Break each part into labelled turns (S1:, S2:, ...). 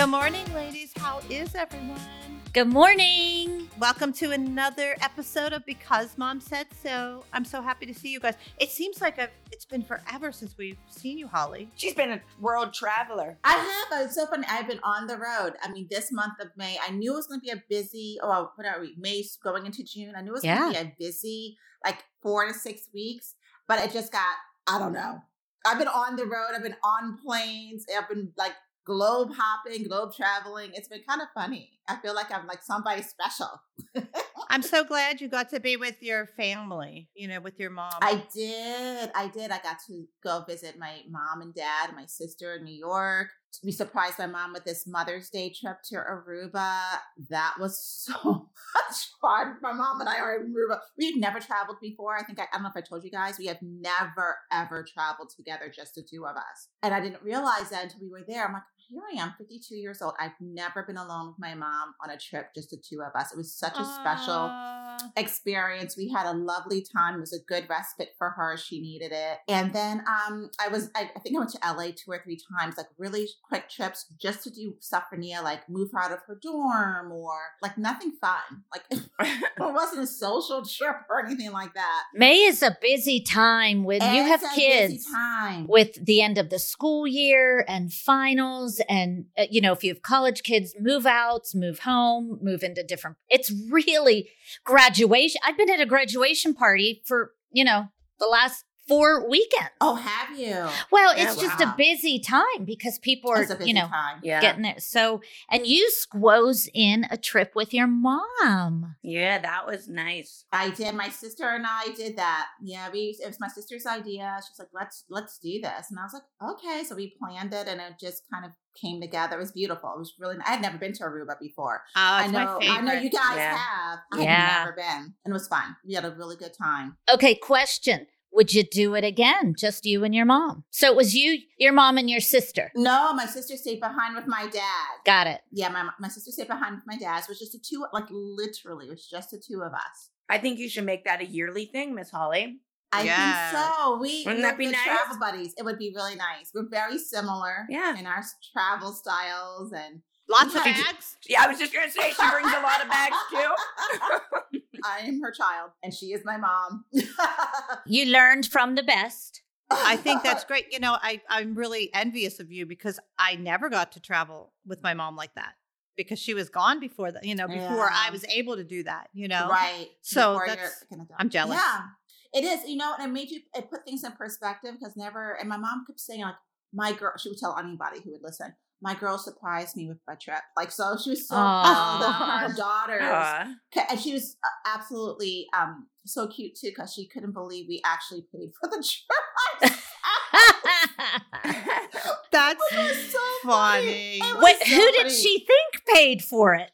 S1: Good morning, ladies. How is everyone?
S2: Good morning.
S1: Welcome to another episode of Because Mom Said So. I'm so happy to see you guys. It seems like I've, it's been forever since we've seen you, Holly.
S3: She's been a world traveler.
S4: I have. It's so funny. I've been on the road. I mean, this month of May, I knew it was going to be a busy. Oh, what are we? May going into June. I knew it was going to be a busy, like four to six weeks. But it just got. I don't know. I've been on the road. I've been on planes. I've been like globe hopping, globe traveling. It's been kind of funny. I feel like I'm like somebody special.
S1: I'm so glad you got to be with your family, you know, with your mom.
S4: I did. I did. I got to go visit my mom and dad, my sister in New York. We surprised my mom with this Mother's Day trip to Aruba. That was so much fun. My mom and I are in Aruba. We had never traveled before. I think I, I don't know if I told you guys. We have never ever traveled together, just the two of us. And I didn't realize that until we were there. I'm like, here I am, 52 years old. I've never been alone with my mom on a trip, just the two of us. It was such a special experience. We had a lovely time. It was a good respite for her. She needed it. And then um, I was, I, I think I went to LA two or three times, like really quick trips just to do stuff for Nia, like move her out of her dorm or like nothing fun. Like it wasn't a social trip or anything like that.
S2: May is a busy time when you have kids with the end of the school year and finals and uh, you know if you have college kids move outs move home move into different it's really graduation i've been at a graduation party for you know the last four weekends.
S4: Oh, have you?
S2: Well, it's yeah, just wow. a busy time because people are, you know, yeah. getting there. So, and you squoze in a trip with your mom.
S3: Yeah, that was nice.
S4: I did. My sister and I did that. Yeah, we. It was my sister's idea. She's like, "Let's let's do this," and I was like, "Okay." So we planned it, and it just kind of came together. It was beautiful. It was really. I had never been to Aruba before.
S1: Oh, I know.
S4: I know you guys yeah. have. I yeah. had never been, and it was fun. We had a really good time.
S2: Okay, question would you do it again? Just you and your mom. So it was you, your mom, and your sister.
S4: No, my sister stayed behind with my dad.
S2: Got it.
S4: Yeah, my my sister stayed behind with my dad. So it was just the two, like literally, it was just the two of us.
S3: I think you should make that a yearly thing, Miss Holly.
S4: I yeah. think so. We wouldn't that be nice? Travel buddies. It would be really nice. We're very similar,
S3: yeah,
S4: in our travel styles and
S1: Lots of bags?
S3: Yeah, I was just gonna say she brings a lot of bags too.
S4: I am her child and she is my mom.
S2: you learned from the best.
S1: I think that's great. You know, I, I'm really envious of you because I never got to travel with my mom like that because she was gone before that, you know, before yeah. I was able to do that, you know?
S4: Right.
S1: So that's, I'm jealous.
S4: Yeah. It is, you know, and it made you, it put things in perspective because never, and my mom kept saying, like, my girl, she would tell anybody who would listen, my girl surprised me with a trip. Like, so she was so proud of her daughters. Aww. And she was uh, absolutely um, so cute too, because she couldn't believe we actually paid for the trip.
S1: That's so funny.
S2: funny. Wait, so who funny. did she think paid for it?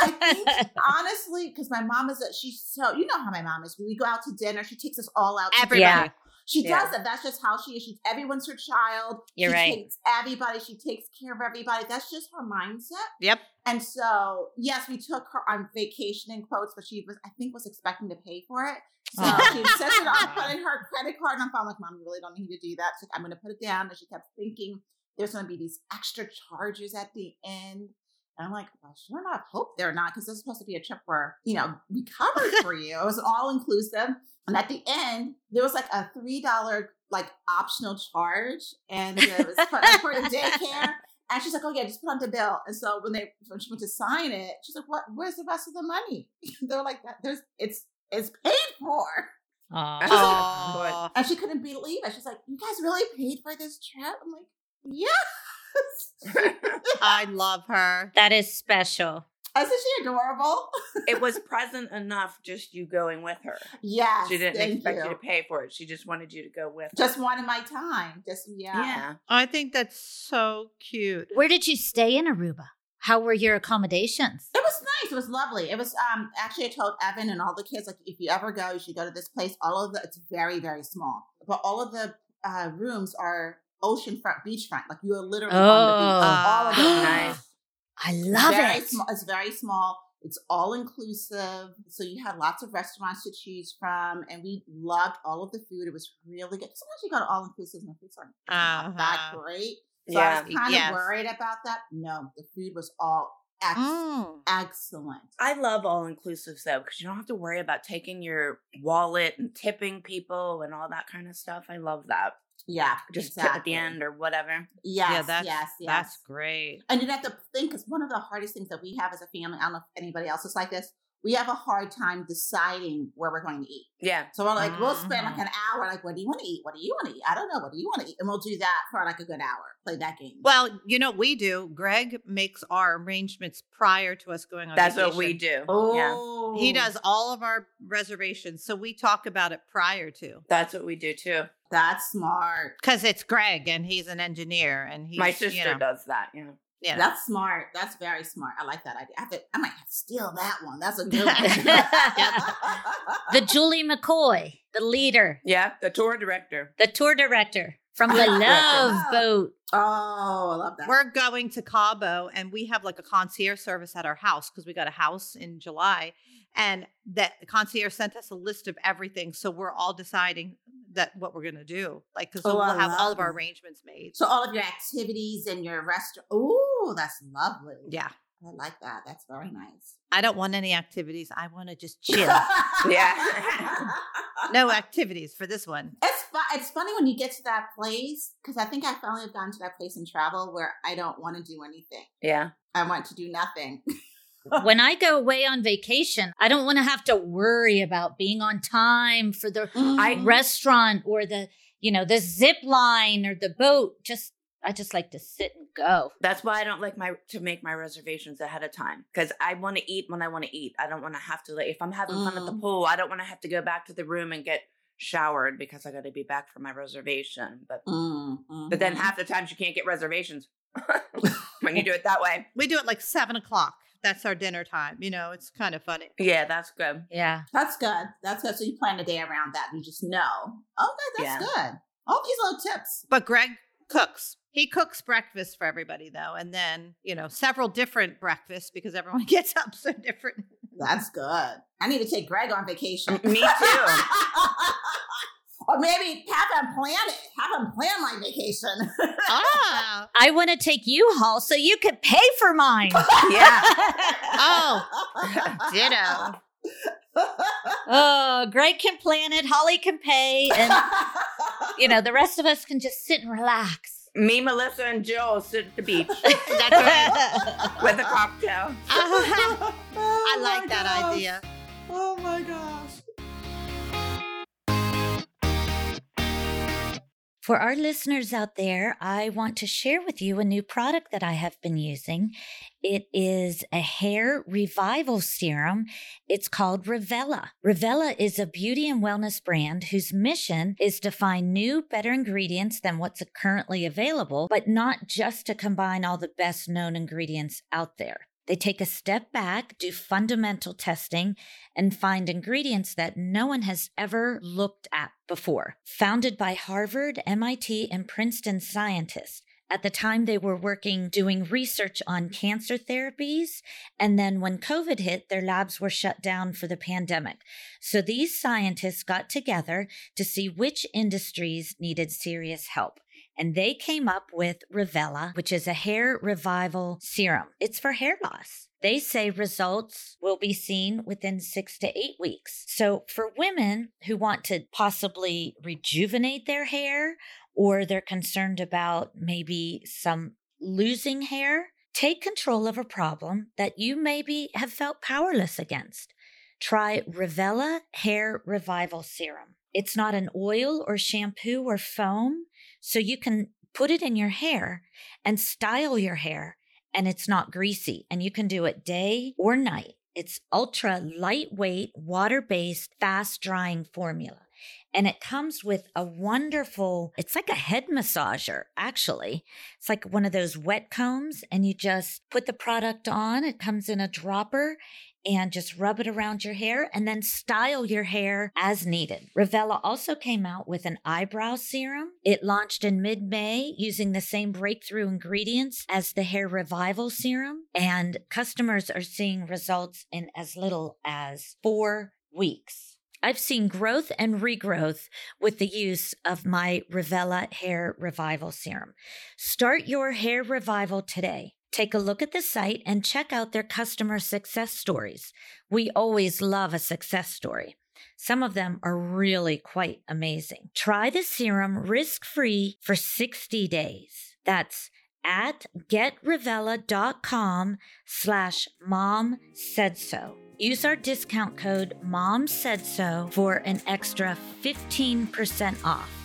S4: I think, honestly, because my mom is a, she's so, you know how my mom is. When we go out to dinner, she takes us all out.
S1: Everybody. Yeah.
S4: She yeah. does it. That's just how she is. She's everyone's her child.
S2: You're
S4: she
S2: right.
S4: Takes everybody. She takes care of everybody. That's just her mindset.
S1: Yep.
S4: And so, yes, we took her on vacation in quotes, but she was, I think, was expecting to pay for it. So oh. she says it on putting her credit card, and I'm like, Mom, you really don't need to do that. So I'm going to put it down. And she kept thinking there's going to be these extra charges at the end. And I'm like, well, sure enough, hope they're not, because this is supposed to be a trip where, you know, we covered for you. It was all inclusive. And at the end, there was like a three dollar like optional charge, and it was for, for the daycare. And she's like, "Oh yeah, just put on the bill." And so when they when she went to sign it, she's like, "What? Where's the rest of the money?" They're like, there's it's it's paid for."
S2: Aww.
S4: and she couldn't believe it. She's like, "You guys really paid for this trip?" I'm like, "Yes."
S1: I love her.
S2: That is special.
S4: Isn't she adorable?
S3: it was present enough just you going with her.
S4: Yeah.
S3: She didn't expect you. you. to pay for it. She just wanted you to go with her.
S4: Just wanted my time. Just yeah.
S3: Yeah.
S1: I think that's so cute.
S2: Where did you stay in Aruba? How were your accommodations?
S4: It was nice. It was lovely. It was um actually I told Evan and all the kids like if you ever go, you should go to this place. All of the it's very very small, but all of the uh, rooms are oceanfront, beachfront. Like you are literally oh. on the beach. All of them nice.
S2: I love
S4: very
S2: it.
S4: Small, it's very small. It's all inclusive. So you had lots of restaurants to choose from, and we loved all of the food. It was really good. Sometimes you go to all inclusive and the food's not uh-huh. that great. So yeah. I was kind yes. of worried about that. No, the food was all ex- mm. excellent.
S3: I love all inclusive though because you don't have to worry about taking your wallet and tipping people and all that kind of stuff. I love that.
S4: Yeah,
S3: just exactly. at the end or whatever.
S4: Yes, yeah, that's, yes, yes.
S1: That's great.
S4: And you have to think because one of the hardest things that we have as a family, I don't know if anybody else is like this we have a hard time deciding where we're going to eat.
S3: Yeah.
S4: So we're like, mm-hmm. we'll spend like an mm-hmm. hour, like, what do you want to eat? What do you want to eat? I don't know. What do you want to eat? And we'll do that for like a good hour, play that game.
S1: Well, you know, we do. Greg makes our arrangements prior to us going on
S3: That's
S1: vacation.
S3: what we do.
S4: Oh.
S1: Yeah. He does all of our reservations. So we talk about it prior to.
S3: That's what we do too.
S4: That's smart.
S1: Because it's Greg and he's an engineer and he's,
S3: My sister
S1: you know,
S3: does that, yeah.
S4: Yeah, that's smart. That's very smart. I like that idea. I, think, I might have to steal that one. That's a good one.
S2: the Julie McCoy, the leader.
S3: Yeah, the tour director.
S2: The tour director from the Love oh. Boat.
S4: Oh, I love that.
S1: We're going to Cabo and we have like a concierge service at our house because we got a house in July. And that the concierge sent us a list of everything. So we're all deciding that what we're going to do. Like, because oh, we'll I have all of our arrangements made.
S4: So all of your activities and your restaurant. Oh, that's lovely.
S1: Yeah.
S4: I like that. That's very nice.
S1: I don't want any activities. I want to just chill.
S3: yeah.
S1: no activities for this one.
S4: It's fu- it's funny when you get to that place because I think I finally have gotten to that place in travel where I don't want to do anything.
S3: Yeah.
S4: I want to do nothing.
S2: when I go away on vacation, I don't want to have to worry about being on time for the mm-hmm. restaurant or the, you know, the zip line or the boat. Just I just like to sit and go.
S3: That's why I don't like my to make my reservations ahead of time because I want to eat when I want to eat. I don't want to have to like if I'm having fun at the mm. pool, I don't want to have to go back to the room and get showered because I got to be back for my reservation. But
S4: mm, mm-hmm.
S3: but then mm-hmm. half the times you can't get reservations when you do it that way.
S1: We do it like seven o'clock that's our dinner time. You know, it's kind of funny.
S3: Yeah, that's good.
S2: Yeah.
S4: That's good. That's good. So you plan a day around that. You just know. Okay, that's yeah. good. All these little tips.
S1: But Greg cooks. He cooks breakfast for everybody though, and then, you know, several different breakfasts because everyone gets up so different.
S4: That's good. I need to take Greg on vacation.
S3: Me too.
S4: or maybe have him plan it. Have him plan my vacation.
S2: ah, I want to take U-Haul so you could pay for mine.
S3: yeah.
S1: oh, ditto.
S2: oh, Greg can plan it. Holly can pay, and you know the rest of us can just sit and relax.
S3: Me, Melissa, and Jill sit at the beach. That's right. With a cocktail.
S1: Uh, I like that
S4: gosh.
S1: idea.
S4: Oh my gosh.
S2: For our listeners out there, I want to share with you a new product that I have been using. It is a hair revival serum. It's called Revela. Revela is a beauty and wellness brand whose mission is to find new, better ingredients than what's currently available, but not just to combine all the best known ingredients out there. They take a step back, do fundamental testing, and find ingredients that no one has ever looked at before. Founded by Harvard, MIT, and Princeton scientists. At the time, they were working doing research on cancer therapies. And then when COVID hit, their labs were shut down for the pandemic. So these scientists got together to see which industries needed serious help and they came up with Revela, which is a hair revival serum. It's for hair loss. They say results will be seen within six to eight weeks. So, for women who want to possibly rejuvenate their hair or they're concerned about maybe some losing hair, take control of a problem that you maybe have felt powerless against. Try Revela Hair Revival Serum. It's not an oil or shampoo or foam. So you can put it in your hair and style your hair, and it's not greasy. And you can do it day or night. It's ultra lightweight, water based, fast drying formula. And it comes with a wonderful, it's like a head massager, actually. It's like one of those wet combs, and you just put the product on. It comes in a dropper and just rub it around your hair and then style your hair as needed. Revela also came out with an eyebrow serum. It launched in mid May using the same breakthrough ingredients as the hair revival serum, and customers are seeing results in as little as four weeks. I've seen growth and regrowth with the use of my Revela Hair Revival Serum. Start your hair revival today. Take a look at the site and check out their customer success stories. We always love a success story. Some of them are really quite amazing. Try the serum risk free for 60 days. That's at getrevela.com slash mom said so. Use our discount code mom said so for an extra 15% off.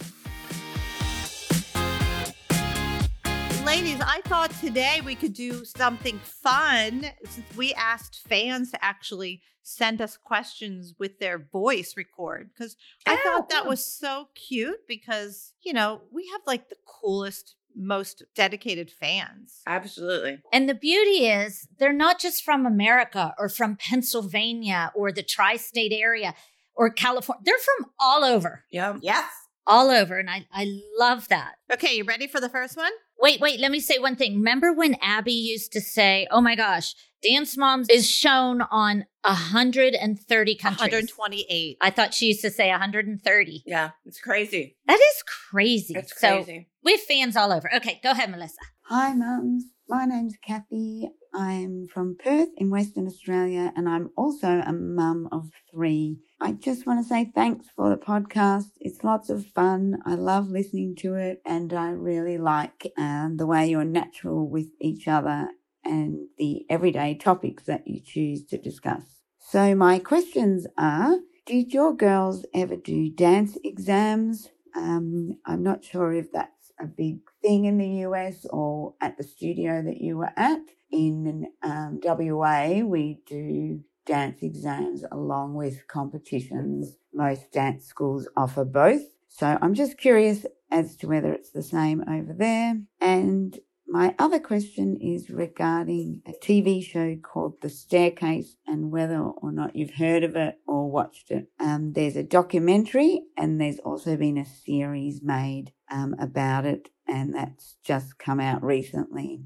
S1: Ladies, I thought today we could do something fun since we asked fans to actually send us questions with their voice record because I
S3: Oh,
S1: thought that
S3: cool.
S1: was so cute because, you know, we have like the coolest, most dedicated fans.
S3: Absolutely.
S2: And the beauty is, they're not just from America or from Pennsylvania or the tri state area or California. They're from all over,
S3: Yeah.
S4: Yes.
S2: all over. And I, I love that.
S1: Okay, you ready for the first one?
S2: Wait, wait, let me say one thing. Remember when Abby used to say, oh my gosh, Dance Moms is shown on 130 countries?
S1: 128.
S2: I thought she used to say 130.
S3: Yeah. It's crazy.
S2: That is crazy.
S3: It's
S2: So
S3: crazy.
S2: we have fans all over. Okay, go ahead, Melissa.
S5: Hi, mums. My name's Kathy. I'm from Perth in Western Australia, and I'm also a mum of three. I just want to say thanks for the podcast. It's lots of fun. I love listening to it, and I really like um, the way you're natural with each other and the everyday topics that you choose to discuss. So, my questions are Did your girls ever do dance exams? Um, I'm not sure if that's a big thing in the US or at the studio that you were at. In um, WA, we do dance exams along with competitions. Most dance schools offer both. So I'm just curious as to whether it's the same over there. And my other question is regarding a TV show called The Staircase and whether or not you've heard of it or watched it. Um, there's a documentary and there's also been a series made um, about it, and that's just come out recently.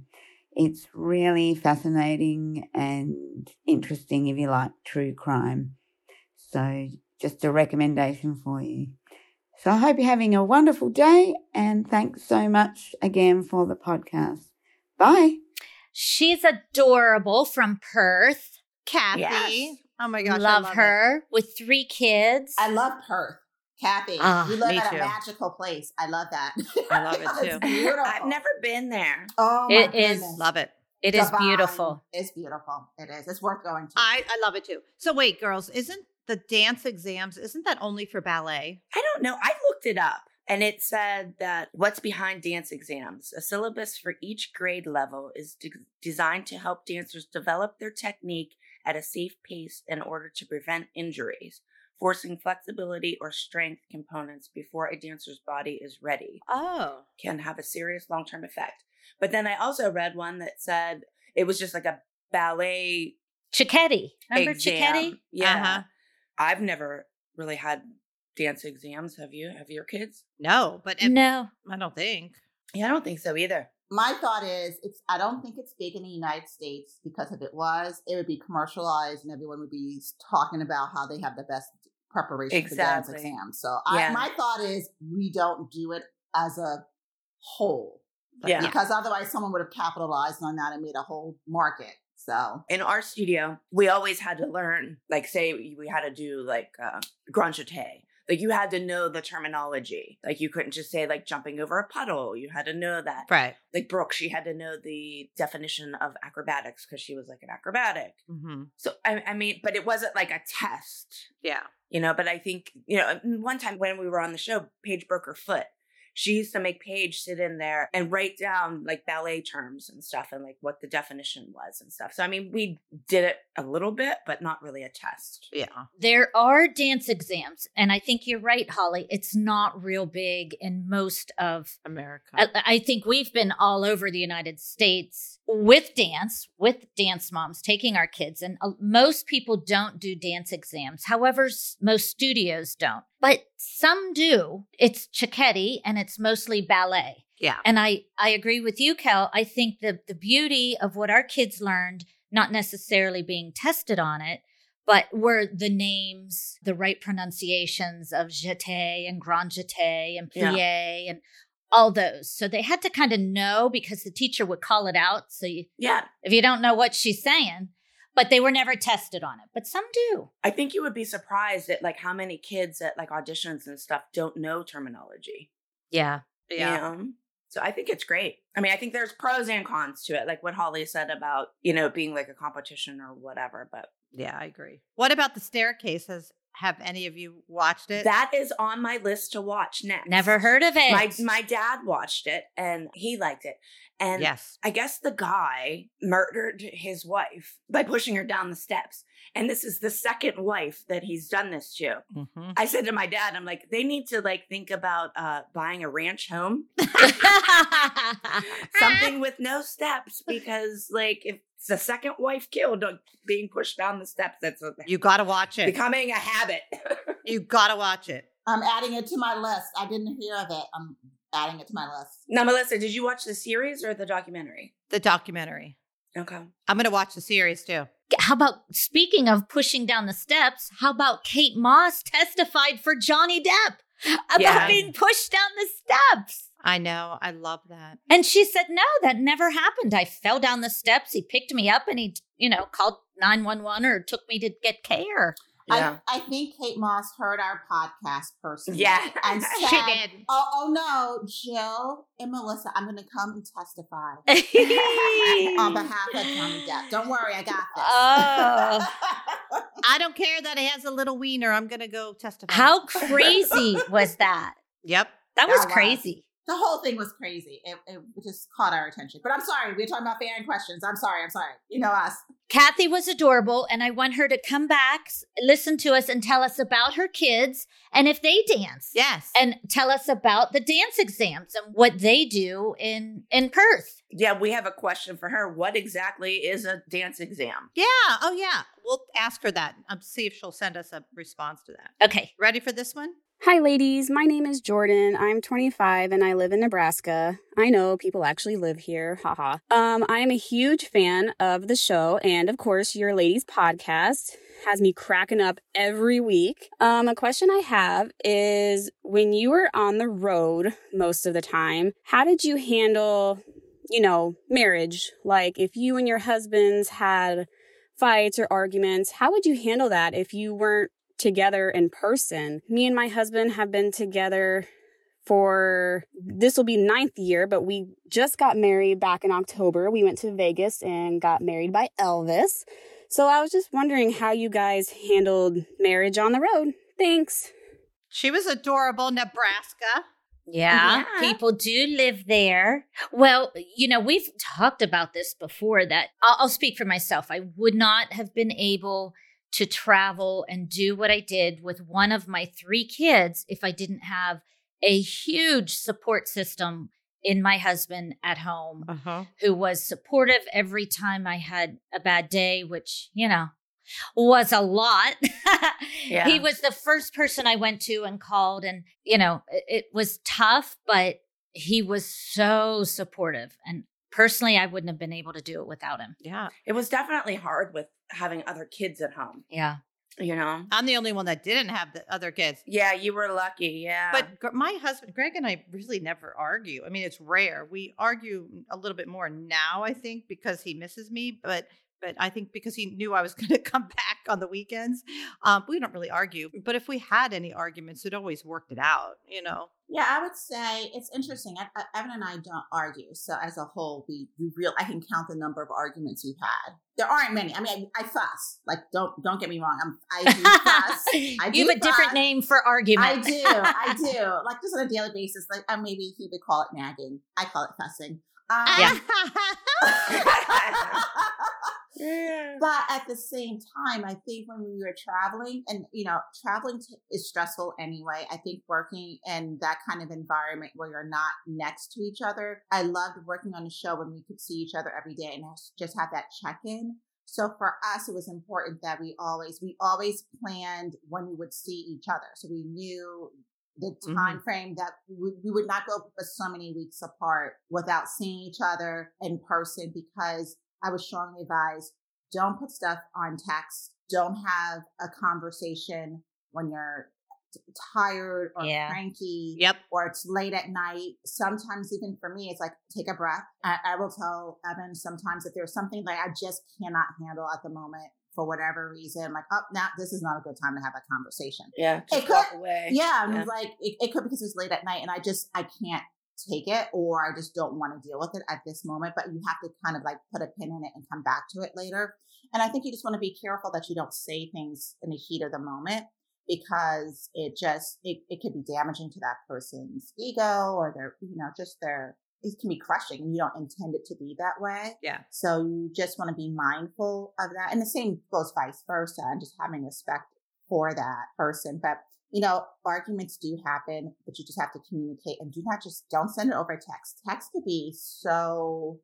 S5: It's really fascinating and interesting if you like true crime. So, just a recommendation for you. So, I hope you're having a wonderful day, and thanks so much again for the podcast. Bye.
S2: She's adorable from Perth.
S1: Kathy.
S3: Yes.
S1: Oh my gosh. I
S2: love,
S1: love it.
S2: her with three kids.
S4: I love Perth. Kathy,
S2: Ah,
S4: you live at
S1: too.
S4: a magical place. I love that.
S1: I love it too.
S4: beautiful.
S3: I've never been there.
S4: Oh, my
S2: It is
S4: goodness.
S1: Love it.
S2: it is
S4: Divine.
S2: beautiful.
S4: It's beautiful. It is. It's worth going to.
S1: I, I love it too. So wait, girls, isn't the dance exams, isn't that only for ballet?
S3: I don't know. I looked it up and it said that what's behind dance exams? A syllabus for each grade level is de- designed to help dancers develop their technique at a safe pace in order to prevent injuries, forcing flexibility or strength components before a dancer's body is ready
S1: Oh.
S3: can have a serious long term effect. But then I also read one that said it was just like a ballet
S2: Cecchetti. Remember
S3: exam.
S2: Cecchetti?
S3: Yeah.
S1: Uh-huh.
S3: I've never really had dance exams. Have you? Have your kids?
S1: No, but it,
S2: No.
S1: I don't think.
S3: Yeah, I don't think so either.
S4: my thought is it's I don't think it's big in the United States because if it was, it would be commercialized and everyone would be talking about how they have the best preparation for dance
S3: Exactly.
S4: exams. So
S3: Yeah.
S4: I, my thought is we don't do it as a whole.
S3: Yeah.
S4: Because otherwise someone would have capitalized on that and made a whole market. So
S3: In our studio, we always had to learn, like, say we we had to do like uh, grand jeté. Like you had to know the terminology. Like you couldn't just say like jumping over a puddle. You had to know that.
S1: Right.
S3: Like Brooke, she had to know the definition of acrobatics because she was like an acrobatic.
S1: Mm-hmm.
S3: So I, I mean, but it wasn't like a test.
S1: Yeah.
S3: You know but i think you know one time when we were on the show paige broke her foot she used to make paige sit in there and write down like ballet terms and stuff and like what the definition was and stuff so i mean we did it a little bit but not really a test
S1: Yeah.
S2: There are dance exams, and I think you're right, Holly. It's not real big in most of.
S1: America.
S2: I, I think we've been all over the United States with dance, with dance moms taking our kids, and uh, most people don't do dance exams. However, s- most studios don't, but some do. It's Cecchetti, and it's mostly ballet.
S1: yeah.
S2: And I, I agree with you, Kel. I think the, the beauty of what our kids learned, not necessarily being tested on it, but were the names the right pronunciations of jeté and grand jeté and plié yeah. and all those. So they had to kind of know because the teacher would call it out. So you,
S3: yeah,
S2: if you don't know what she's saying, but they were never tested on it. But some do.
S3: I think you would be surprised at like how many kids at like auditions and stuff don't know terminology.
S2: Yeah,
S3: yeah. You know? So I think it's great. I mean, I think there's pros and cons to it, like what Holly said about you know being like a competition or whatever. But
S1: yeah, I agree. What about the staircases? Have any of you watched it?
S3: That is on my list to watch next.
S2: Never heard of it.
S3: My my dad watched it and he liked it. And
S1: yes.
S3: I guess the guy murdered his wife by pushing her down the steps. And this is the second wife that he's done this to. Mm-hmm. I said to my dad, I'm like, they need to like think about uh, buying a ranch home, something with no steps, because like if the second wife killed uh, being pushed down the steps, that's a,
S1: you got to watch it.
S3: Becoming a habit.
S1: you got to watch it.
S4: I'm adding it to my list. I didn't hear of it. I'm adding it to my list.
S3: Now, Melissa, did you watch the series or the documentary?
S1: The documentary.
S3: Okay.
S1: I'm going to watch the series too.
S2: How about speaking of pushing down the steps? How about Kate Moss testified for Johnny Depp about yeah. being pushed down the steps?
S1: I know. I love that.
S2: And she said, No, that never happened. I fell down the steps. He picked me up and he, you know, called 911 or took me to get care.
S4: Yeah. I, I think Kate Moss heard our podcast personally.
S3: Yeah.
S4: And said, she did. Oh, oh no, Jill and Melissa, I'm going to come and testify on behalf of Johnny Depp. Don't worry, I got this.
S1: Oh. I don't care that he has a little wiener. I'm going to go testify.
S2: How crazy was that?
S1: Yep.
S2: That was crazy
S4: the whole thing was crazy. It, it, just caught our attention. But I'm sorry, we are talking about fan questions. I'm sorry. I'm sorry. You know us.
S2: Kathy was adorable, and I want her to come back, listen to us, and tell us about her kids and if they dance.
S1: Yes,
S2: and tell us about the dance exams and what they do in in Perth.
S3: Yeah, we have a question for her. What exactly is a dance exam?
S1: Yeah. Oh, yeah. We'll ask her that. Um, see if she'll send us a response to that.
S2: Okay.
S1: Ready for this one?
S6: Hi, ladies. My name is Jordan. I'm 25 and I live in Nebraska. I know people actually live here. Haha. Um, I am a huge fan of the show and, of course, your ladies' podcast has me cracking up every week. Um, a question I have is when you were on the road most of the time, how did you handle, you know, marriage? Like if you and your husbands had fights or arguments, how would you handle that if you weren't together in person. Me and my husband have been together for this will be ninth year, but we just got married back in October. We went to Vegas and got married by Elvis. So I was just wondering how you guys handled marriage on the road. Thanks.
S1: She was adorable, Nebraska.
S2: Yeah, yeah, people do live there. Well, you know, we've talked about this before that I'll, I'll speak for myself. I would not have been able to travel and do what I did with one of my three kids if I didn't have a huge support system in my husband at home uh-huh. who was supportive every time I had a bad day, which, you know, was a lot. yeah. He was the first person I went to and called, and, you know, it, it was tough, but he was so supportive. And personally, I wouldn't have been able to do it without him.
S3: Yeah. It was definitely hard with having other kids at home.
S2: Yeah.
S3: You know,
S1: I'm the only one that didn't have the other kids.
S3: Yeah, you were lucky. Yeah.
S1: But my husband, Greg, and I really never argue. I mean, it's rare. We argue a little bit more now, I think, because he misses me. But but I think because he knew I was going to come back on the weekends, um, we don't really argue. But if we had any arguments, it always worked it out, you know.
S4: Yeah, I would say it's interesting. I, I, Evan and I don't argue, so as a whole, we we real. I can count the number of arguments we've had. There aren't many. I mean, I, I fuss. Like, don't don't get me wrong. I'm I do fuss. I
S2: do you have a
S4: fuss.
S2: different name for argument.
S4: I do. I do. Like just on a daily basis. Like, uh, maybe he would call it nagging. I call it fussing. Um, yeah. But at the same time, I think when we were traveling, and you know, traveling t- is stressful anyway. I think working in that kind of environment where you're not next to each other, I loved working on a show when we could see each other every day and just have that check in. So for us, it was important that we always we always planned when we would see each other, so we knew the time mm-hmm. frame that we, we would not go for so many weeks apart without seeing each other in person because I would strongly advise don't put stuff on text. don't have a conversation when you're tired or yeah. cranky
S1: yep
S4: or it's late at night sometimes even for me it's like take a breath I, I will tell evan sometimes if there's something that i just cannot handle at the moment for whatever reason, like, oh, now this is not a good time to have that conversation.
S3: Yeah, it could, away.
S4: Yeah, yeah. like it, it, could because it's late at night, and I just I can't take it, or I just don't want to deal with it at this moment. But you have to kind of like put a pin in it and come back to it later. And I think you just want to be careful that you don't say things in the heat of the moment because it just it, it could be damaging to that person's ego or their you know just their it can be crushing and you don't intend it to be that way
S1: yeah
S4: so you just want to be mindful of that and the same goes vice versa and just having respect for that person but you know arguments do happen but you just have to communicate and do not just don't send it over text text could be so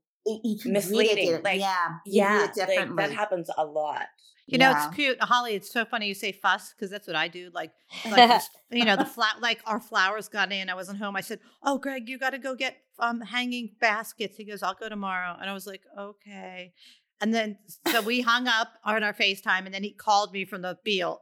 S3: misleading like yeah yeah like, that happens a lot
S1: you know, it's cute, Holly. It's so funny you say fuss because that's what I do. Like, like you know, the flat, like our flowers got in. I wasn't home. I said, "Oh, Greg, you got to go get um hanging baskets." He goes, "I'll go tomorrow," and I was like, "Okay." And then so we hung up on our FaceTime, and then he called me from the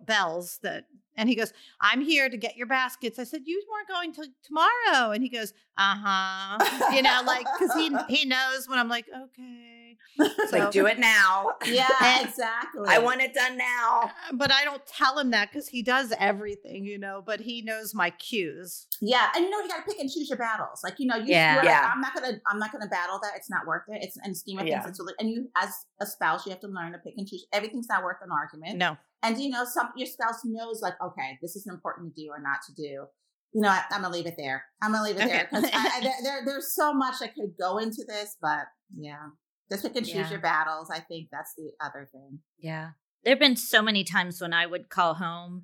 S1: bells that and he goes, I'm here to get your baskets. I said, You weren't going to tomorrow. And he goes, Uh huh. You know, like, because he, he knows when I'm like, Okay.
S3: It's so, like, do it now.
S4: Yeah, exactly.
S3: I want it done now.
S1: Uh, but I don't tell him that because he does everything, you know, but he knows my cues.
S4: Yeah. And you know, you got to pick and choose your battles. Like, you know, you, yeah. yeah. Like, I'm not going to, I'm not going to battle that. It's not worth it. It's in scheme of yeah. things. It's really, and you, as a spouse, you have to learn to pick and choose. Everything's not worth an argument.
S1: No.
S4: And you know, some your spouse knows like, okay, this is important to do or not to do. You know, I, am gonna leave it there. I'm gonna leave it okay. there because there, there's so much that could go into this, but yeah, just pick and choose yeah. your battles. I think that's the other thing.
S2: Yeah, there have been so many times when I would call home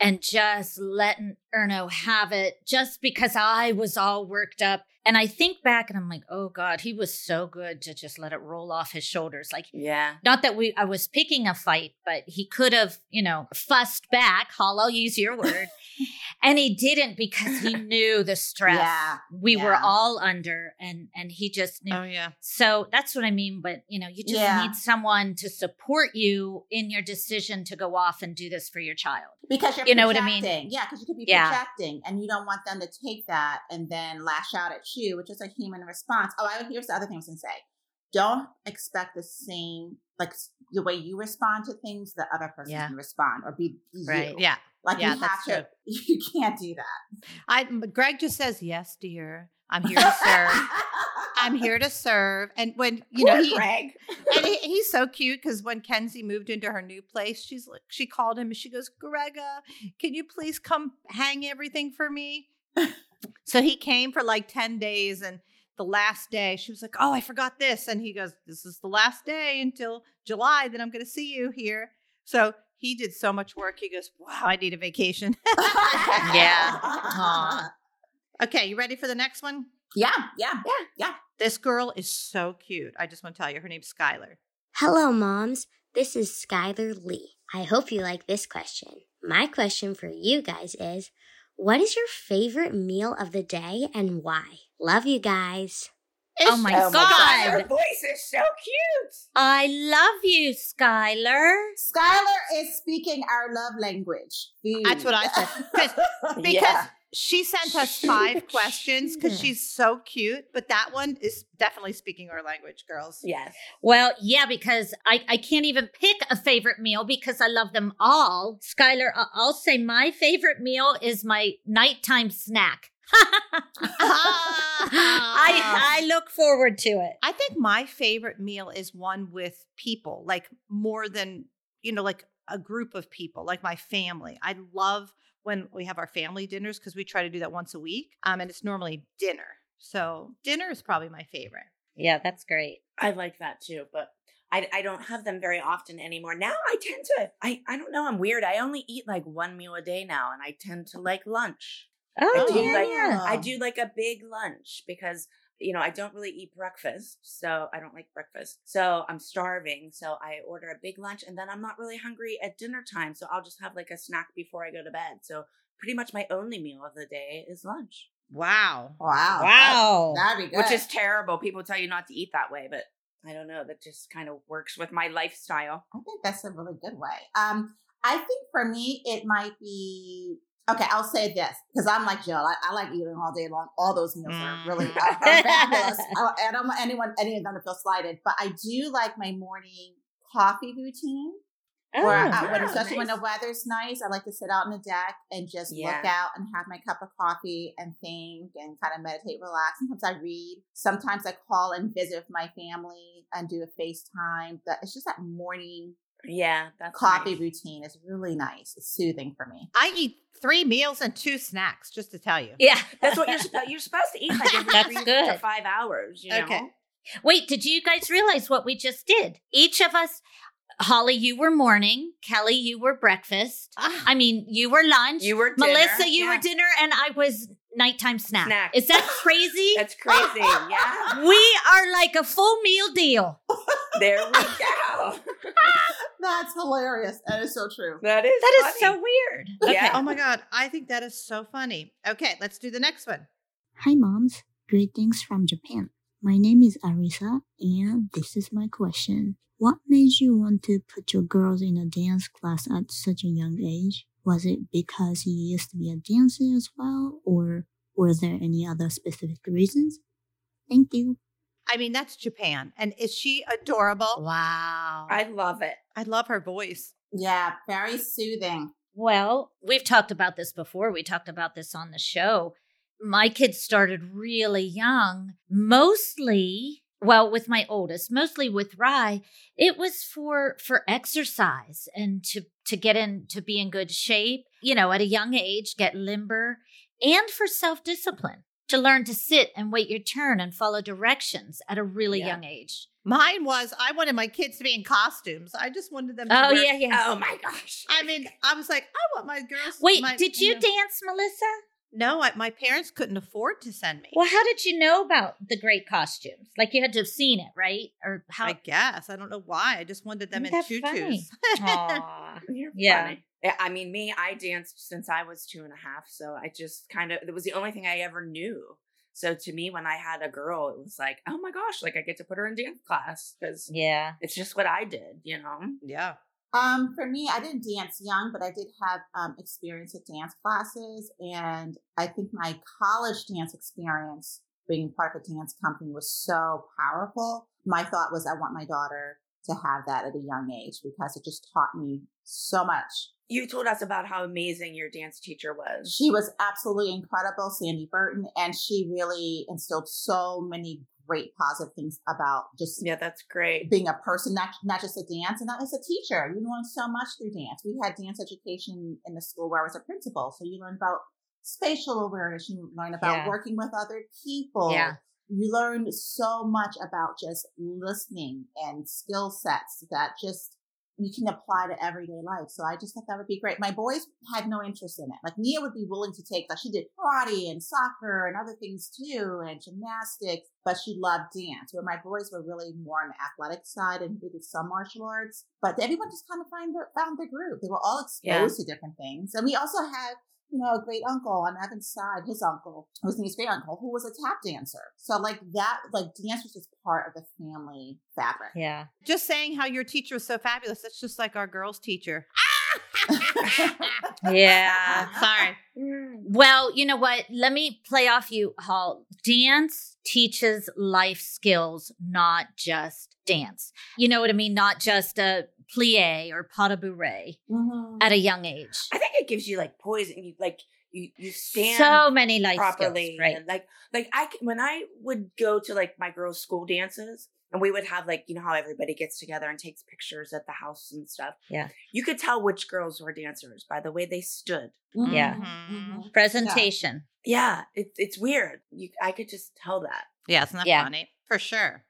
S2: and just letting Erno have it just because I was all worked up. And I think back and I'm like, oh God, he was so good to just let it roll off his shoulders. Like,
S3: yeah.
S2: Not that we I was picking a fight, but he could have, you know, fussed back. Hall, I'll use your word. and he didn't because he knew the stress yeah. we yeah. were all under and and he just knew.
S1: Oh yeah.
S2: So that's what I mean. But you know, you just yeah. need someone to support you in your decision to go off and do this for your child.
S4: Because you're you know what I mean? Yeah, because you could be projecting and you don't want them to take that and then lash out at you, which is a human response. Oh, I here's the other thing I was gonna say. Don't expect the same like the way you respond to things, the other person yeah. can respond or be, be
S1: right.
S4: You.
S1: Yeah.
S4: Like
S1: yeah,
S4: you have to, true. you can't do that.
S1: I Greg just says yes, dear. I'm here to serve. I'm here to serve. And when you
S3: Poor
S1: know he,
S3: Greg,
S1: and he, he's so cute because when Kenzie moved into her new place, she's like, she called him and she goes, Grega, can you please come hang everything for me? so he came for like ten days, and the last day she was like, "Oh, I forgot this," and he goes, "This is the last day until July. that I'm going to see you here." So he did so much work. He goes, "Wow, I need a vacation."
S2: yeah. Aww.
S1: Okay, you ready for the next one?
S4: Yeah, yeah, yeah, yeah.
S1: This girl is so cute. I just want to tell you, her name's Skylar.
S7: Hello, moms. This is Skylar Lee. I hope you like this question. My question for you guys is what is your favorite meal of the day and why? Love you guys.
S2: oh my, oh god. god.
S3: Her voice is so cute.
S2: I love you, Skylar.
S4: Skylar is speaking our love language.
S1: That's what I said. Because yeah she sent us five questions because she's so cute, but that one is definitely speaking our language, girls.
S3: Yes.
S2: Well, yeah, because I, I can't even pick a favorite meal because I love them all. Skylar, I'll say my favorite meal is my nighttime snack. I I look forward to it.
S1: I think my favorite meal is one with people, like more than, you know, like a group of people, like my family. I love when we have our family dinners because we try to do that once a week. Um, and it's normally dinner. So dinner is probably my favorite.
S2: Yeah, that's great.
S3: I like that too, but I, I don't have them very often anymore. Now I tend to I, I don't know, I'm weird. I only eat like one meal a day now and I tend to like lunch.
S2: Oh,
S3: I do
S2: yeah.
S3: like I do like a big lunch because you know, I don't really eat breakfast, so I don't like breakfast. So I'm starving, so I order a big lunch and then I'm not really hungry at dinner time, so I'll just have like a snack before I go to bed. So pretty much my only meal of the day is lunch.
S1: Wow.
S4: Wow.
S2: Wow.
S4: That, would be good.
S3: Which is terrible. People tell you not to eat that way, but I don't know, that just kind of works with my lifestyle.
S4: I think that's a really good way. Um, I think for me, it might be okay. I'll say this because I'm like Jill. I, I, like eating all day long. All those meals are really mm. are, are fabulous. I, I don't want anyone, any of them to feel slighted, but I do like my morning coffee routine. Oh, where I, when, especially nice. when the weather's nice, I like to sit out on the deck and just yeah. look out and have my cup of coffee and think and kind of meditate, relax. Sometimes I read. Sometimes I call and visit with my family and do a FaceTime. But it's just that morning
S3: yeah,
S4: that's coffee nice. routine is really nice. It's soothing for me.
S1: I eat three meals and two snacks, just to tell you.
S2: Yeah,
S3: that's what you're supposed. You're supposed to eat like every that's three good. to five hours. You know? Okay.
S2: Wait, did you guys realize what we just did? Each of us Holly, you were morning. Kelly, you were breakfast. Ah. I mean, you were lunch.
S3: You were
S2: dinner. Melissa, you yeah. were dinner, and I was nighttime snack. snack. Is that crazy?
S3: That's crazy. yeah.
S2: We are like a full meal deal.
S3: there we go.
S4: That's hilarious. That is so true.
S3: That is
S2: That funny. is so weird.
S1: Okay. Yeah. Oh my god, I think that is so funny. Okay, let's do the next one.
S8: Hi moms. Greetings from Japan. My name is Arisa and this is my question. What made you want to put your girls in a dance class at such a young age? Was it because you used to be a dancer as well, or were there any other specific reasons? Thank you.
S1: I mean, that's Japan. And is she adorable?
S2: Wow.
S3: I love it.
S1: I love her voice.
S4: Yeah, very soothing.
S2: Well, we've talked about this before. We talked about this on the show. My kids started really young, mostly well with my oldest mostly with rye it was for for exercise and to to get in to be in good shape you know at a young age get limber and for self-discipline to learn to sit and wait your turn and follow directions at a really yeah. young age
S1: Mine was I wanted my kids to be in costumes. I just wanted them. to
S2: Oh
S1: wear,
S2: yeah, yeah.
S3: Oh my gosh.
S1: I mean, I was like, I want my girls.
S2: Wait,
S1: my,
S2: did you, you know, dance, Melissa?
S1: No, I, my parents couldn't afford to send me.
S2: Well, how did you know about the great costumes? Like you had to have seen it, right? Or how?
S1: I guess I don't know why. I just wanted them Isn't in tutus.
S3: You're yeah. Funny. I mean, me, I danced since I was two and a half, so I just kind of it was the only thing I ever knew. So to me, when I had a girl, it was like, oh my gosh, like I get to put her in dance class because
S2: yeah,
S3: it's just what I did, you know.
S1: Yeah.
S4: Um, for me, I didn't dance young, but I did have um, experience at dance classes. And I think my college dance experience, being part of a dance company, was so powerful. My thought was, I want my daughter to have that at a young age because it just taught me so much.
S3: You told us about how amazing your dance teacher was.
S4: She was absolutely incredible, Sandy Burton, and she really instilled so many great positive things about just
S3: yeah, that's great.
S4: Being a person, not not just a dance, and not as a teacher. You learn so much through dance. We had dance education in the school where I was a principal, so you learn about spatial awareness. You learn about yeah. working with other people.
S2: Yeah.
S4: You learn so much about just listening and skill sets that just you can apply to everyday life. So I just thought that would be great. My boys had no interest in it. Like Nia would be willing to take, like she did karate and soccer and other things too, and gymnastics, but she loved dance. Where my boys were really more on the athletic side and did some martial arts. But everyone just kind of find their, found their group. They were all exposed yeah. to different things. And we also had you know, a great uncle on Evan's side, his uncle, was his great uncle, who was a tap dancer. So like that, like dance was just part of the family fabric.
S2: Yeah.
S1: Just saying how your teacher was so fabulous. That's just like our girls' teacher.
S2: yeah.
S1: Sorry.
S2: Well, you know what? Let me play off you, Hall. Dance teaches life skills, not just dance. You know what I mean? Not just a plie or pas de bourrée mm-hmm. at a young age.
S3: I think it gives you like poison. You like you you stand
S2: so many life properly, skills, right?
S3: And like like I when I would go to like my girls' school dances. And we would have like, you know, how everybody gets together and takes pictures at the house and stuff.
S2: Yeah.
S3: You could tell which girls were dancers by the way they stood.
S2: Mm-hmm. Yeah. Mm-hmm. Presentation.
S3: Yeah. yeah. It, it's weird. You, I could just tell that.
S1: Yeah. Isn't that yeah. funny? For sure.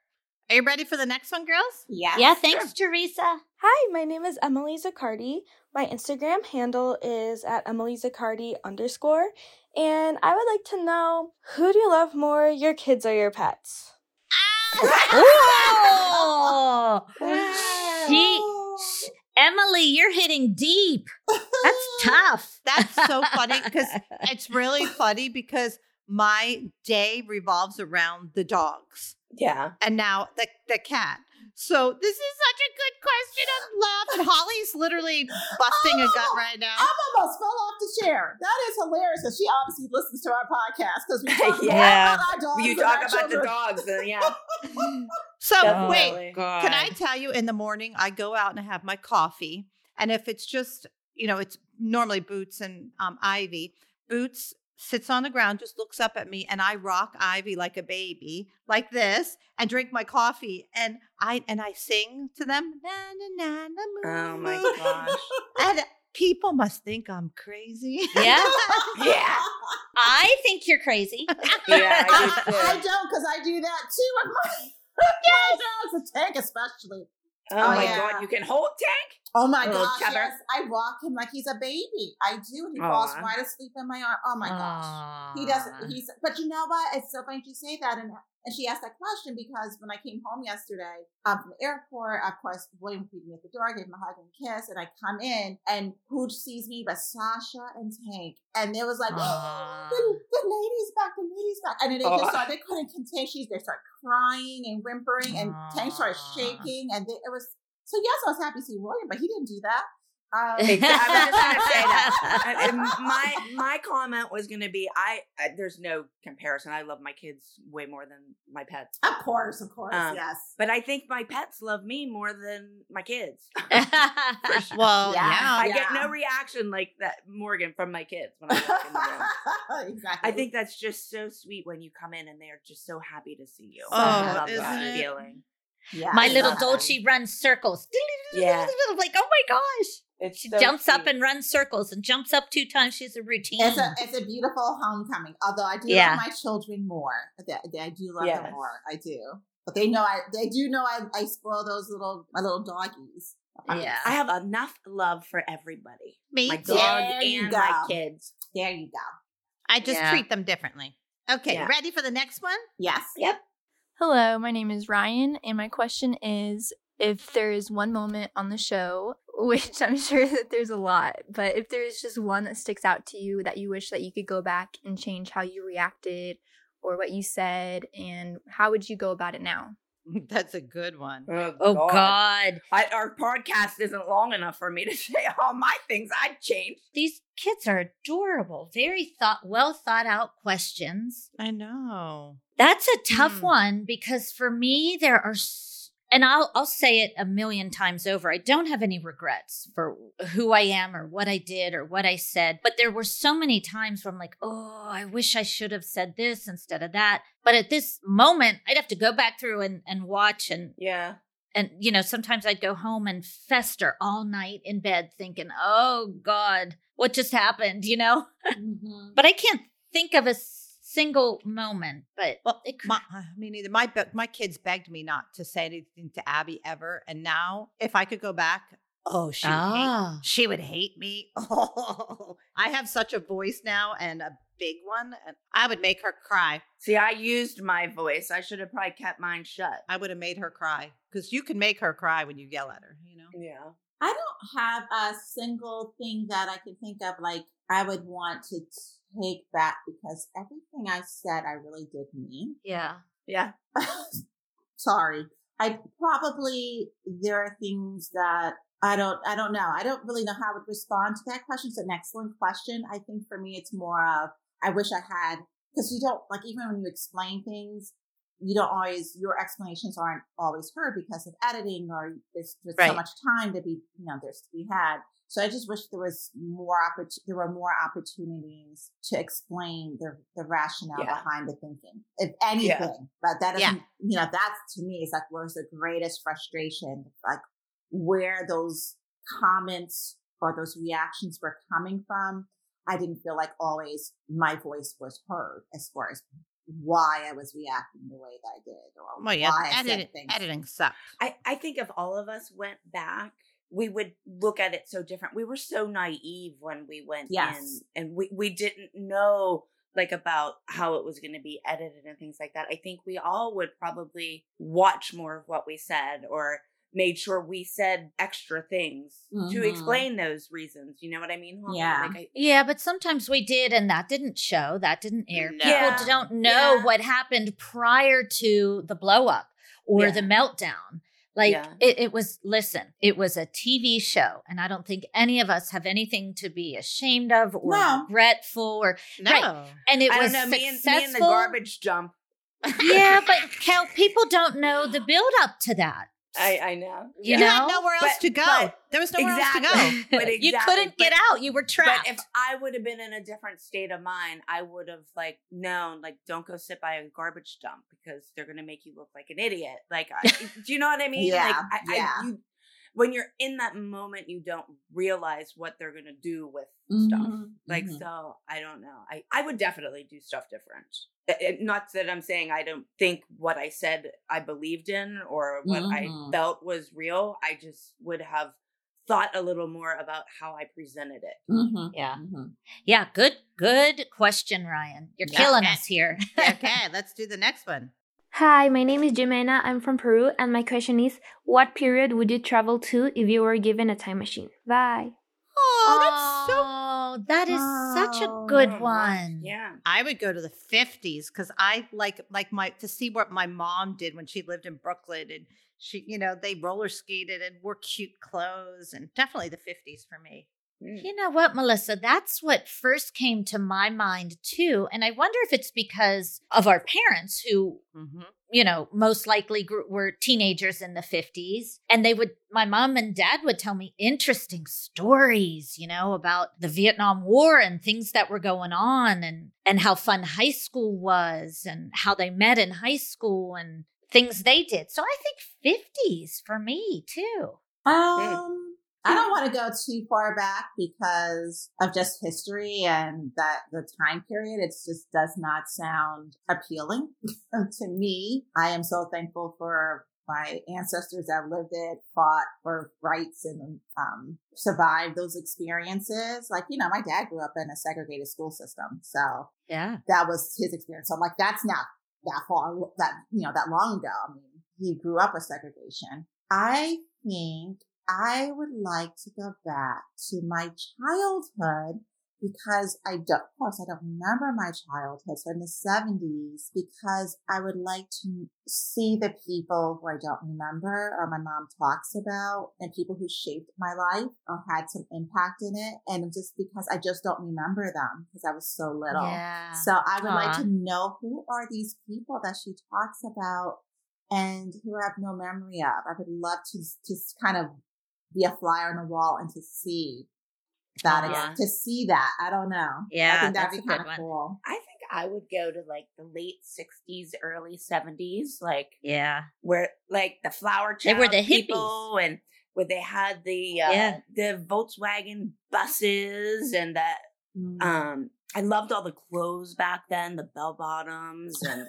S1: Are you ready for the next one, girls?
S2: Yeah. Yeah, thanks, sure. Teresa.
S9: Hi, my name is Emily Zaccardi. My Instagram handle is at Emily Zaccardi underscore. And I would like to know who do you love more, your kids or your pets?
S2: oh, she, Emily, you're hitting deep. That's tough.
S1: That's so funny because it's really funny because my day revolves around the dogs.
S3: Yeah.
S1: And now the the cat. So this is such a good question of love. And Holly's literally busting a gut right now.
S4: I almost fell off the chair. That is hilarious because she obviously listens to our podcast because we talk
S3: Yeah.
S4: about our dogs.
S3: You talk
S4: our
S3: about the dogs, then yeah.
S1: So
S3: Definitely.
S1: wait, can I tell you in the morning I go out and I have my coffee, and if it's just you know it's normally Boots and um, Ivy. Boots sits on the ground, just looks up at me, and I rock Ivy like a baby, like this, and drink my coffee, and I and I sing to them. Na, na, na, na, moo,
S3: Oh my
S1: moo."
S3: gosh.
S1: And people must think I'm crazy.
S2: Yeah.
S3: Yeah.
S2: I think you're crazy.
S3: Yeah, I do
S4: I don't because I do that too with my, my dogs, a tank especially.
S3: Oh,
S4: Oh,
S3: my
S4: yeah.
S3: god, you can hold tank?
S4: Oh my
S3: Little
S4: gosh, yes. I rock him like he's a baby. I do. He falls right asleep in my arm. Oh my gosh. He doesn't. He's. But you know what? It's so funny you say that, and and she asked that question because when I came home yesterday um, from the airport, of course, William greeted me at the door, I gave him a hug and kiss, and I come in, and who sees me but Sasha and Tank, and it was like,
S2: Aw.
S4: the, the lady's back, the lady's back, and they
S3: Aw.
S4: just started, they couldn't contain. She they started crying and whimpering, and Tank started shaking, and they, it was. So yes, I was happy to see William, but he didn't do that. Um,
S3: Exactly. I was just gonna say that. And- and my my comment was gonna be I, I there's no comparison. I love my kids way more than my pets.
S4: Of course, of course,
S3: Um,
S4: yes.
S3: But I think my pets love me more than my kids.
S1: well,
S4: Yeah.
S1: yeah.
S3: I
S4: Yeah.
S3: get no reaction like that Morgan from my kids when I walk in the room.
S4: exactly.
S3: I think that's just so sweet when you come in and they're just so happy to see you.
S1: Oh,
S3: I love
S1: isn't
S3: that
S1: it?
S3: feeling.
S4: Yeah,
S2: My
S4: I
S2: little
S4: love
S2: Dolce runs circles.
S3: Yeah.
S2: Like, oh my gosh.
S3: It's
S2: She
S3: so
S2: jumps up and runs circles and jumps up two times. She's a routine.
S4: It's a it's a beautiful homecoming. Although I do
S2: Yeah.
S4: love my children more. They- they- I do love
S3: Yes.
S4: them more. I do. But they know I they do know I, I spoil those little my little doggies.
S2: yeah.
S3: I have enough love for everybody.
S1: Me
S3: My
S1: too.
S3: dog
S4: There you
S3: and my kids.
S4: There you go.
S1: I just
S2: Yeah.
S1: treat them differently. Okay,
S3: Yeah.
S1: ready for the next one?
S4: Yes.
S3: Yep.
S9: Hello, my name is Ryan, and my question is if there is one moment on the show, which I'm sure that there's a lot, but if there's just one that sticks out to you that you wish that you could go back and change how you reacted or what you said, and how would you go about it now?
S1: That's a good one.
S2: oh God.
S3: I, our podcast isn't long enough for me to say all my things I'd change.
S2: These kids are adorable. Very thought well thought out questions.
S1: I know.
S2: That's a tough
S1: Hmm.
S2: one because for me there are s- and I'll I'll say it a million times over. I don't have any regrets for who I am or what I did or what I said, but there were so many times where I'm like, "Oh, I wish I should have said this instead of that." But at this moment, I'd have to go back through and and watch and
S3: Yeah.
S2: and you know, sometimes I'd go home and fester all night in bed thinking, "Oh god, what just happened?" you know?
S4: Mm-hmm.
S2: But I can't think of a single moment, but
S1: Well,
S2: it could
S1: my, I mean, either my be- my kids begged me not to say anything to Abby ever, and now if I could go back, oh, she would hate,
S2: Ah.
S1: she would hate me. Oh, I have such a voice now and a big one, and I would make her cry.
S3: See, I used my voice. I should have probably kept mine shut.
S1: I would have made her cry because you can make her cry when you yell at her. You know.
S3: Yeah.
S4: I don't have a single thing that I can think of like I would want to take back because everything I said I really did mean.
S2: yeah.
S3: Yeah.
S4: Sorry. I probably there are things that I don't I don't know. I don't really know how I would respond to that question. It's an excellent question. I think for me it's more of I wish I had because you don't like even when you explain things, you don't always your explanations aren't always heard because of editing or there's just so much time to be you know there's to be had. So I just wish there was more oppor- there were more opportunities to explain the the rationale
S3: Yeah.
S4: behind the thinking, if anything. But that
S1: is
S4: Yeah. you know that's to me is like where's the greatest frustration like where those comments or those reactions were coming from. I didn't feel like always my voice was heard as far as why I was reacting the way that I did or
S1: Well, yeah,
S4: why I
S1: editing,
S4: said things.
S1: editing sucked.
S3: I, I think if all of us went back, we would look at it so different. We were so naive when we went
S4: Yes.
S3: in and we, we didn't know like about how it was going to be edited and things like that. I think we all would probably watch more of what we said or made sure we said extra things mm-hmm. to explain those reasons. You know what I mean?
S4: Yeah.
S2: Like I, yeah, but sometimes we did, and that didn't show. That didn't air. No. People don't know yeah. what happened prior to the blow up or yeah. the meltdown. Like yeah. it, it was, listen, it was a TV show, and I don't think any of us have anything to be ashamed of or no. regretful or
S1: no. Right.
S3: And it I was know, me and, me and the garbage dump.
S2: yeah, but Kel, people don't know the build up to that.
S3: I, I know.
S1: You, you know? had nowhere else but, to go. There was nowhere exactly, else to go.
S2: But exactly, you couldn't get out. You were trapped.
S3: But if I would have been in a different state of mind, I would have like known, like, don't go sit by a garbage dump because they're gonna make you look like an idiot. Like, I, do you know what I mean?
S4: Yeah.
S3: Like,
S4: I, yeah.
S3: I, you, when you're in that moment, you don't realize what they're gonna do with mm-hmm. stuff. Like, mm-hmm. so I don't know. I I would definitely do stuff different. It, not that I'm saying I don't think what I said I believed in or what mm-hmm. I felt was real. I just would have thought a little more about how I presented it.
S2: Mm-hmm. Yeah. Mm-hmm. Yeah. Good, good question, Ryan. You're yeah. killing us here.
S1: okay. Let's do the next one.
S10: Hi, my name is Jimena. I'm from Peru, and my question is What period would you travel to if you were given a time machine? Bye.
S2: Oh, that's so. Oh, that is oh, such a oh, good one.
S3: Yeah,
S1: I would go to the fifties because I like like my to see what my mom did when she lived in Brooklyn and she, you know, they roller skated and wore cute clothes and definitely the fifties for me.
S2: Mm. You know what, Melissa? That's what first came to my mind too. And I wonder if it's because of our parents who, mm-hmm. you know, most likely grew, were teenagers in the 50s. And they would, my mom and dad would tell me interesting stories, you know, about the Vietnam War and things that were going on and, and how fun high school was and how they met in high school and things they did. So I think 50s for me too.
S4: Um, I don't want to go too far back because of just history and that the time period. It just does not sound appealing to me. I am so thankful for my ancestors that lived it, fought for rights and um, survived those experiences. Like, you know, my dad grew up in a segregated school system. So
S2: yeah,
S4: that was his experience. So I'm like, that's not that far, that, you know, that long ago. I mean, he grew up with segregation. I think I would like to go back to my childhood because I don't, of course, I don't remember my childhood. So in the 70s, because I would like to see the people who I don't remember or my mom talks about and people who shaped my life or had some impact in it. And just because I just don't remember them because I was so little.
S2: Yeah.
S4: So I would Aww. like to know who are these people that she talks about and who I have no memory of. I would love to just kind of be a flyer on the wall and to see that oh, yeah. to see that. I don't know.
S2: Yeah,
S4: I think that'd be kind of cool.
S3: I think I would go to like the late '60s, early '70s, like
S2: yeah,
S3: where like the flower child
S2: they were the
S3: people hippies. and where they had the uh, yeah. the Volkswagen buses and that. Mm. Um, I loved all the clothes back then, the bell bottoms and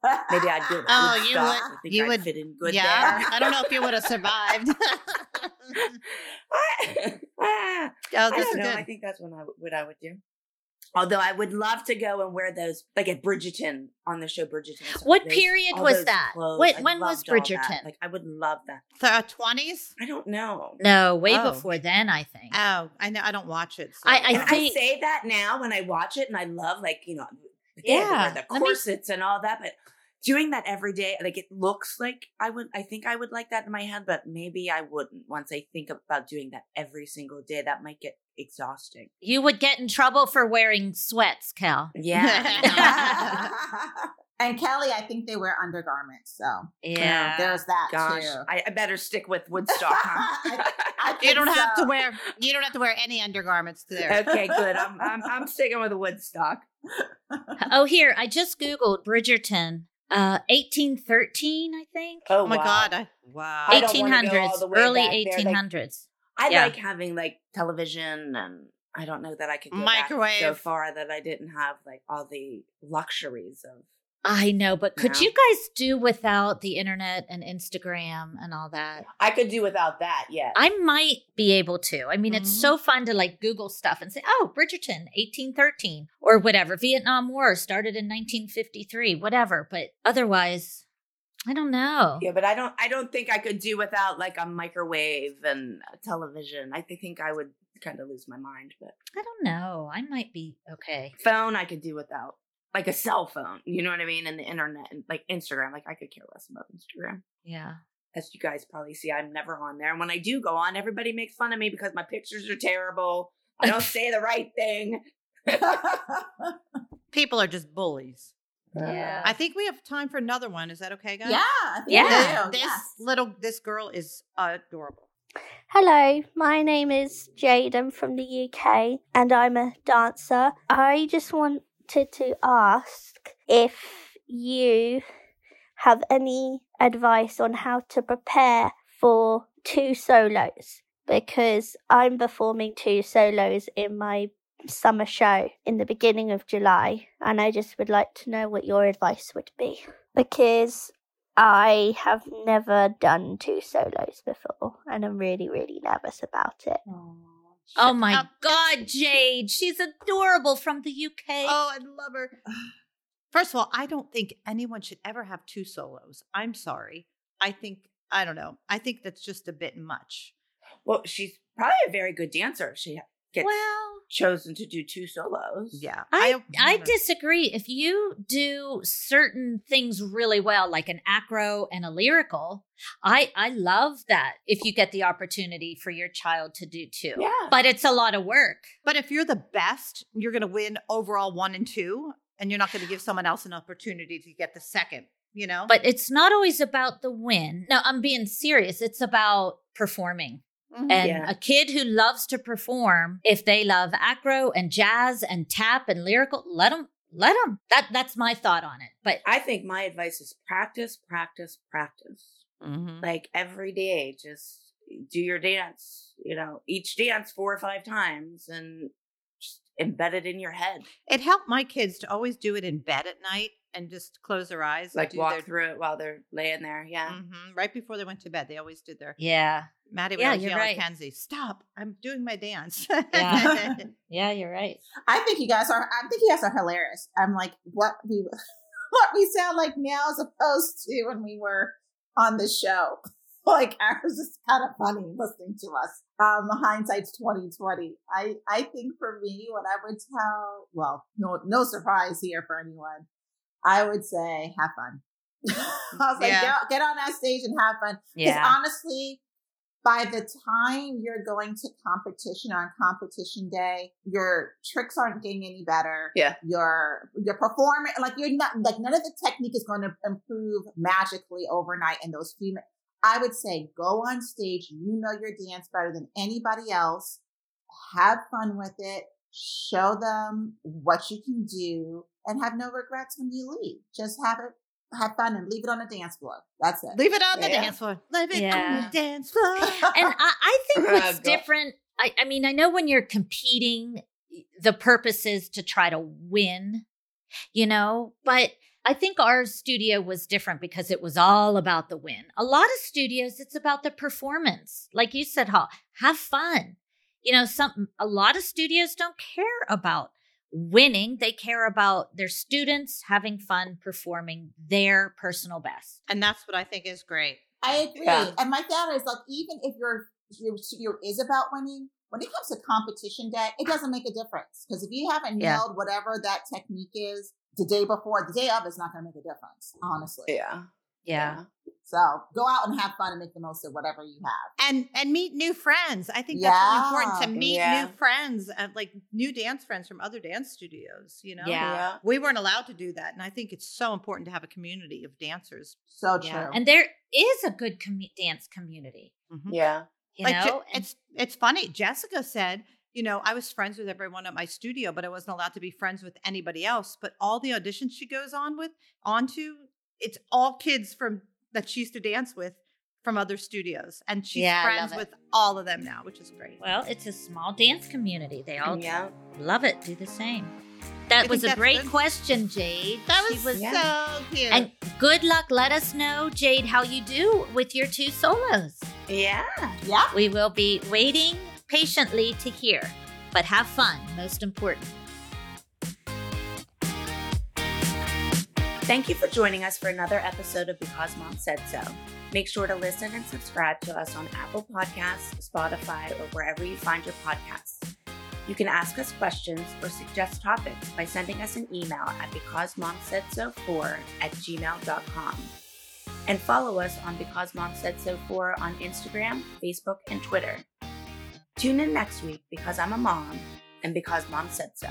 S3: Maybe I'd do it.
S1: Oh, you would.
S3: you
S1: I'd would
S3: fit in good
S1: yeah,
S3: there.
S1: I don't know if you would have survived.
S3: Ah, oh, that's I good. Know. I think that's what I, what I would do. Although I would love to go and wear those, like at Bridgerton on the show Bridgerton.
S2: What those, period was that? What, when was Bridgerton?
S3: Like I would love that.
S1: The uh, twenties?
S3: I don't know.
S2: No, way oh. before then. I think.
S1: Oh, I know. I don't watch it.
S2: So. I, I,
S3: think, I say that now when I watch it, and I love like you know yeah, the corsets me... and all that, but doing that every day, like it looks like I would, I think I would like that in my head, but maybe I wouldn't once I think about doing that every single day. That might get exhausting.
S2: You would get in trouble for wearing sweats, Cal.
S3: Yeah.
S4: and Kelly, I think they wear undergarments. So
S2: yeah,
S4: there's that
S3: Gosh,
S4: too.
S3: I, I, better stick with Woodstock. Huh? I,
S1: I you don't so. have to wear. You don't have to wear any undergarments there.
S3: Okay, good. I'm I'm, I'm sticking with Woodstock.
S2: oh, here I just googled Bridgerton. Uh, 1813, I think.
S1: Oh, oh my wow. god! I, wow.
S2: 1800s, early 1800s. Like,
S3: I yeah. like having like television, and I don't know that I could go microwave so far that I didn't have like all the luxuries of
S2: I know, but could you guys do without the internet and Instagram and all that?
S3: I could do without that, yeah.
S2: I might be able to. I mean, mm-hmm. it's so fun to like Google stuff and say, oh, Bridgerton, 1813, or whatever. Vietnam War started in 1953, whatever. But otherwise, I don't know.
S3: Yeah, but I don't. I don't think I could do without like a microwave and a television. I think I would kind of lose my mind. But
S2: I don't know. I might be okay.
S3: Phone I could do without, like a cell phone. You know what I mean? And the internet and like Instagram. Like I could care less about Instagram.
S2: Yeah.
S3: As you guys probably see, I'm never on there. And when I do go on, everybody makes fun of me because my pictures are terrible. I don't say the right thing.
S1: People are just bullies.
S2: Yeah.
S1: I think we have time for another one. Is that okay, guys?
S4: Yeah.
S2: Yeah.
S4: we.
S1: This
S4: Yes.
S1: little this girl is adorable.
S11: Hello, my name is Jade. I'm from the UK and I'm a dancer. I just wanted to ask if you have any advice on how to prepare for two solos because I'm performing two solos in my summer show in the beginning of July and I just would like to know what your advice would be because I have never done two solos before, and I'm really, really nervous about it.
S2: Oh my
S1: up.
S2: God, Jade. She's adorable from the UK.
S1: Oh, I love her. First of all, I don't think anyone should ever have two solos. I'm sorry. I think I don't know. I think that's just a bit much.
S3: Well, she's probably a very good dancer. She gets
S2: well,
S3: chosen to do two solos.
S1: Yeah.
S2: I, I,
S1: don't-
S2: disagree. If you do certain things really well, like an acro and a lyrical, I I love that if you get the opportunity for your child to do two.
S3: Yeah.
S2: But it's a lot of work.
S1: But if you're the best, you're going to win overall one and two, and you're not going to give someone else an opportunity to get the second. You know.
S2: But it's not always about the win. No, I'm being serious. It's about performing.
S1: Mhm.
S2: And
S3: Yeah.
S2: a kid who loves to perform, if they love acro and jazz and tap and lyrical, let them, let them. That that's my thought on it. But
S3: I think my advice is practice, practice, practice.
S1: Mhm.
S3: Like every day, just do your dance. You know, each dance four or five times, and just embed it in your head.
S1: it helped my kids to always do it in bed at night and just close their eyes. and
S3: Like
S1: do
S3: walk
S1: their-
S3: through it while they're laying there. Yeah.
S1: Mhm. Right before they went to bed, they always did their.
S2: yeah,
S1: Maddie would
S2: Yeah,
S1: always
S2: you're
S1: yell
S2: right.
S1: at Kenzie, "Stop! I'm doing my dance."
S2: Yeah. yeah, you're right.
S4: I think you guys are. I think you guys are hilarious. I'm like, what we, what we sound like now as opposed to when we were on the show. Like ours is kind of funny listening to us. Um, hindsight's twenty twenty. I I think for me, what I would tell, well, no no surprise here for anyone. I would say have fun. I was like,
S1: Yeah.
S4: get, get on that stage and have fun. Because
S2: Yeah.
S4: honestly, by the time you're going to competition on competition day, your tricks aren't getting any better.
S3: Yeah.
S4: Your your performance, like you're not like none of the technique is going to improve magically overnight in those few. I would say go on stage. You know your dance better than anybody else. Have fun with it. Show them what you can do, and have no regrets when you leave. Just have it, have fun, and leave it on the dance floor. That's it.
S1: Leave it on the dance floor. Leave it on the dance floor.
S2: and I, I think what's different, I, I mean, I know when you're competing, the purpose is to try to win, you know, but I think our studio was different because it was all about the win. A lot of studios, it's about the performance. Like you said, Hall, have fun. You know, some a lot of studios don't care about winning. They care about their students having fun performing their personal best.
S1: and that's what I think is great.
S4: I agree.
S3: Yeah.
S4: And my thought is like, even if your your studio is about winning, when it comes to competition day, it doesn't make a difference because if you haven't
S2: Yeah.
S4: nailed whatever that technique is the day before, the day of is not going to make a difference. Honestly,
S3: Yeah.
S2: Yeah.
S4: So go out and have fun and make the most of whatever you have.
S1: and and meet new friends. I think that's really important to meet
S3: Yeah.
S1: new friends, uh, like new dance friends from other dance studios. You know,
S2: Yeah.
S1: we weren't allowed to do that, and I think it's so important to have a community of dancers.
S4: So true.
S2: Yeah. And there is a good commu- dance community.
S1: Mhm.
S3: Yeah.
S2: You
S1: like
S2: know, And-
S1: it's it's funny. Jessica said, you know, I was friends with everyone at my studio, but I wasn't allowed to be friends with anybody else. But all the auditions she goes on with, onto, it's all kids from that she used to dance with from other studios, and she's
S2: Yeah,
S1: friends with all of them now, which is great.
S2: well, it's a small dance community. They all
S3: Yeah.
S2: love it. Do the same. That
S1: think
S2: was a great
S1: good.
S2: question, Jade.
S1: That
S2: She
S1: was,
S3: yeah.
S1: so cute.
S2: and good luck. Let us know, Jade, how you do with your two solos.
S3: Yeah.
S4: yeah.
S2: We will be waiting patiently to hear, but have fun, most important.
S3: Thank you for joining us for another episode of Because Mom Said So. Make sure to listen and subscribe to us on Apple Podcasts, Spotify, or wherever you find your podcasts. You can ask us questions or suggest topics by sending us an email at becausemomsaidso4 at gmail.com. And follow us on Because Mom Said So 4 on Instagram, Facebook, and Twitter. Tune in next week because I'm a mom and because mom said so.